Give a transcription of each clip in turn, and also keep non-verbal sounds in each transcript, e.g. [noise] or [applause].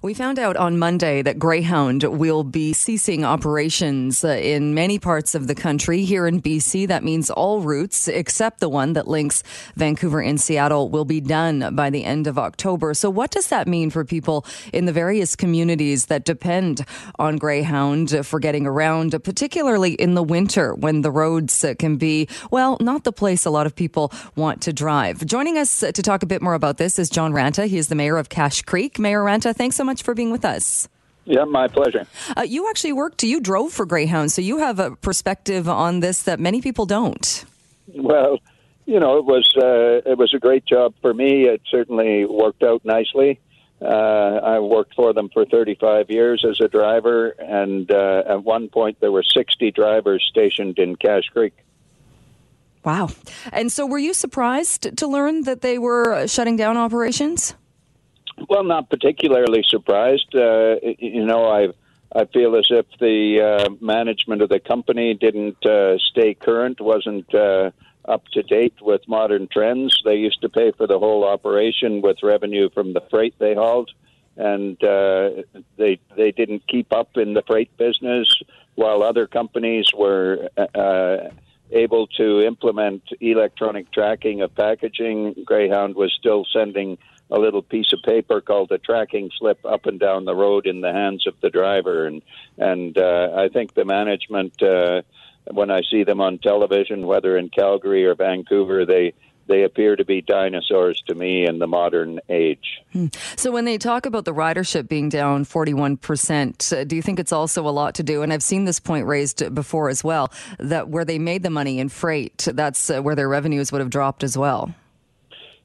We found out on Monday that Greyhound will be ceasing operations uh, in many parts of the country. Here in BC, that means all routes except the one that links Vancouver and Seattle will be done by the end of October. So, what does that mean for people in the various communities that depend on Greyhound for getting around, particularly in the winter when the roads can be, well, not the place a lot of people want to drive? Joining us to talk a bit more about this is John Ranta. He is the mayor of Cache Creek. Mayor Ranta, thanks so much for being with us. Yeah, my pleasure. Uh, you actually worked, you drove for Greyhound, so you have a perspective on this that many people don't. Well, you know, it was uh, it was a great job for me. It certainly worked out nicely. Uh, I worked for them for 35 years as a driver, and uh, at one point there were 60 drivers stationed in Cache Creek. Wow! And so, were you surprised to learn that they were shutting down operations? Well, not particularly surprised. Uh, you know, I I feel as if the uh, management of the company didn't uh, stay current, wasn't uh, up to date with modern trends. They used to pay for the whole operation with revenue from the freight they hauled, and uh, they they didn't keep up in the freight business while other companies were. Uh, able to implement electronic tracking of packaging. Greyhound was still sending a little piece of paper called a tracking slip up and down the road in the hands of the driver, and and uh, I think the management, uh, when I see them on television, whether in Calgary or Vancouver, they they appear to be dinosaurs to me in the modern age. Hmm. So, when they talk about the ridership being down 41%, uh, do you think it's also a lot to do? And I've seen this point raised before as well that where they made the money in freight, that's uh, where their revenues would have dropped as well.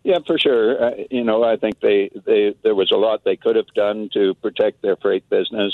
Yeah, for sure. Uh, you know, I think they, they there was a lot they could have done to protect their freight business,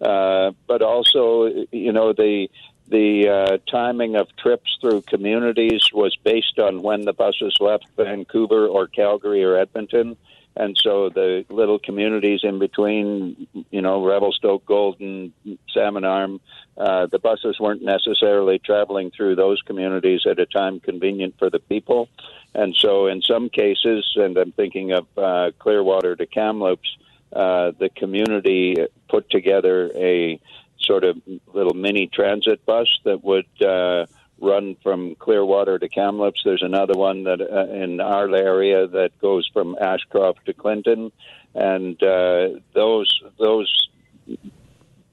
uh, but also, you know, the the uh, timing of trips through communities was based on when the buses left Vancouver or Calgary or Edmonton. And so the little communities in between, you know, Revelstoke, Golden, Salmon Arm, uh, the buses weren't necessarily traveling through those communities at a time convenient for the people. And so in some cases, and I'm thinking of uh, Clearwater to Kamloops, uh, the community put together a sort of little mini transit bus that would uh, run from Clearwater to Kamloops. There's another one that uh, in our area that goes from Ashcroft to Clinton, and uh, those those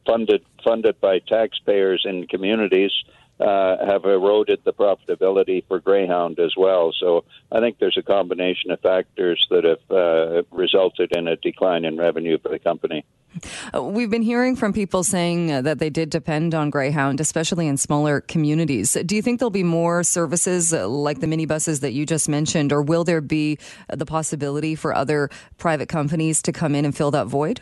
funded funded by taxpayers in communities uh, have eroded the profitability for Greyhound as well. So I think there's a combination of factors that have uh, resulted in a decline in revenue for the company. Uh, we've been hearing from people saying uh, that they did depend on Greyhound, especially in smaller communities. Do you think there'll be more services uh, like the minibuses that you just mentioned, or will there be the possibility for other private companies to come in and fill that void?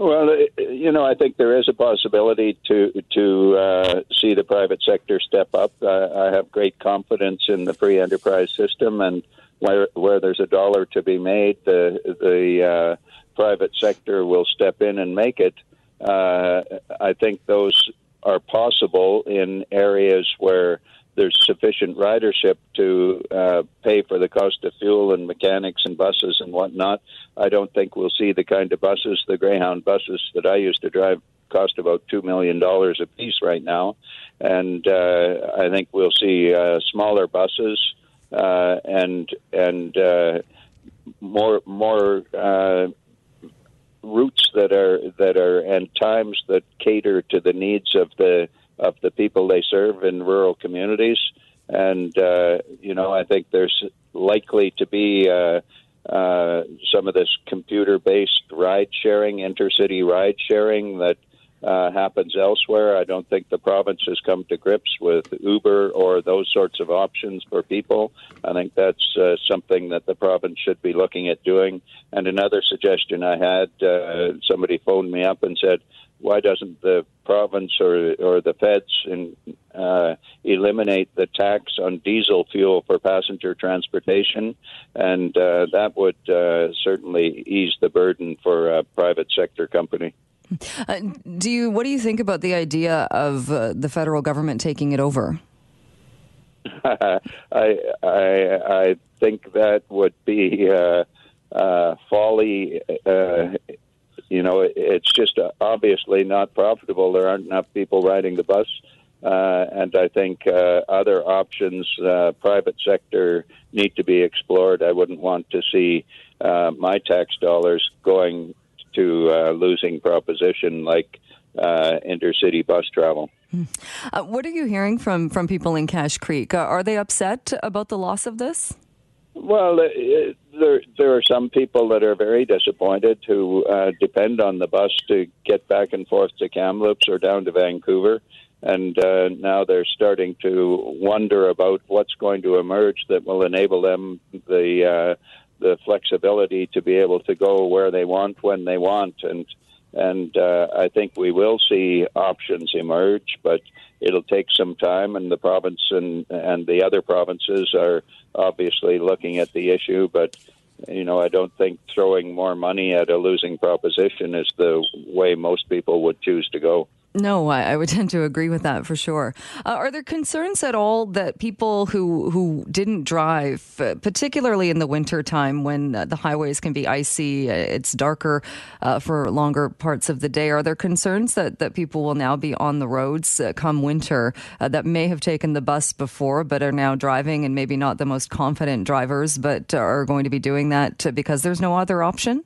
Well, you know, I think there is a possibility to to uh, see the private sector step up. Uh, I have great confidence in the free enterprise system, and where where there's a dollar to be made, the the uh, private sector will step in and make it. Uh, I think those are possible in areas where there's sufficient ridership to uh, pay for the cost of fuel and mechanics and buses and whatnot. I don't think we'll see the kind of buses, the Greyhound buses that I used to drive, cost about two million dollars a piece right now, and uh, I think we'll see uh, smaller buses uh, and and uh, more more uh, routes that are that are and times that cater to the needs of the of the people they serve in rural communities. And, uh, you know, I think there's likely to be uh, uh, some of this computer based ride sharing, intercity ride sharing that uh, happens elsewhere. I don't think the province has come to grips with Uber or those sorts of options for people. I think that's uh, something that the province should be looking at doing. And another suggestion I had, uh, somebody phoned me up and said, why doesn't the province or or the feds in, uh, eliminate the tax on diesel fuel for passenger transportation, and uh, that would uh, certainly ease the burden for a private sector company. Uh, do you? What do you think about the idea of uh, the federal government taking it over? [laughs] I, I I think that would be uh, folly you know, it's just obviously not profitable. There aren't enough people riding the bus. Uh, and I think uh, other options, uh, private sector, need to be explored. I wouldn't want to see uh, my tax dollars going to uh, losing proposition like uh, intercity bus travel. Hmm. what are you hearing from, from people in Cache Creek? are they upset about the loss of this? Well, there there are some people that are very disappointed who depend on the bus to get back and forth to Kamloops or down to Vancouver. And uh, now they're starting to wonder about what's going to emerge that will enable them the uh, the flexibility to be able to go where they want when they want. And and uh, I think we will see options emerge, but it'll take some time. And the province and and the other provinces are obviously looking at the issue, but you know I don't think throwing more money at a losing proposition is the way most people would choose to go. No, I, I, would [laughs] tend to agree with that for sure. Uh, are there concerns at all that people who who didn't drive, uh, particularly in the winter time when uh, the highways can be icy, uh, it's darker uh, for longer parts of the day, are there concerns that, that people will now be on the roads uh, come winter that may have taken the bus before but are now driving and maybe not the most confident drivers, but are going to be doing that because there's no other option?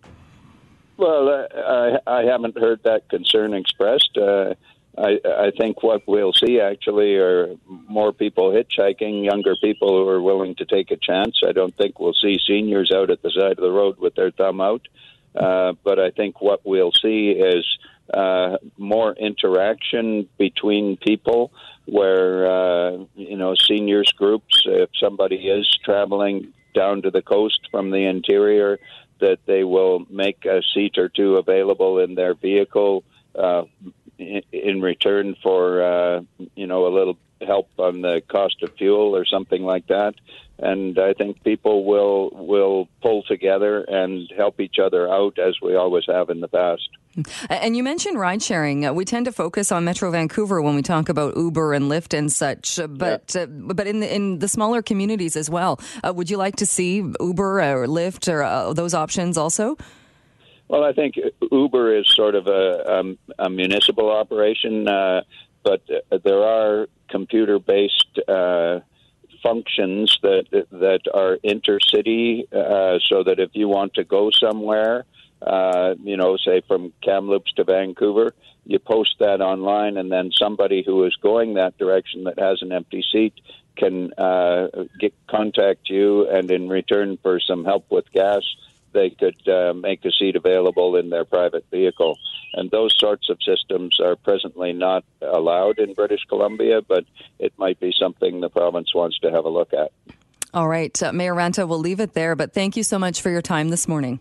Well, uh, I, I haven't heard that concern expressed. Uh, I, I think what we'll see actually are more people hitchhiking, younger people who are willing to take a chance. I don't think we'll see seniors out at the side of the road with their thumb out. Uh, but I think what we'll see is uh, more interaction between people where, uh, you know, seniors groups, if somebody is traveling down to the coast from the interior, that they will make a seat or two available in their vehicle uh, in, in, return for uh, you know a little help on the cost of fuel or something like that. And I think people will will pull together and help each other out as we always have in the past. And you mentioned ride sharing. Uh, we tend to focus on Metro Vancouver when we talk about Uber and Lyft and such, uh, but yeah. uh, but in the, in the smaller communities as well. Uh, would you like to see Uber or Lyft or uh, those options also? Well, I think Uber is sort of a, um, a municipal operation, uh, but there are computer-based functions that that are intercity, so that if you want to go somewhere uh, you know, say from Kamloops to Vancouver, you post that online, and then somebody who is going that direction that has an empty seat can uh, get contact you, and in return for some help with gas, they could uh, make a seat available in their private vehicle. And those sorts of systems are presently not allowed in British Columbia, but it might be something the province wants to have a look at. All right, uh, Mayor Ranta, we'll leave it there, but thank you so much for your time this morning.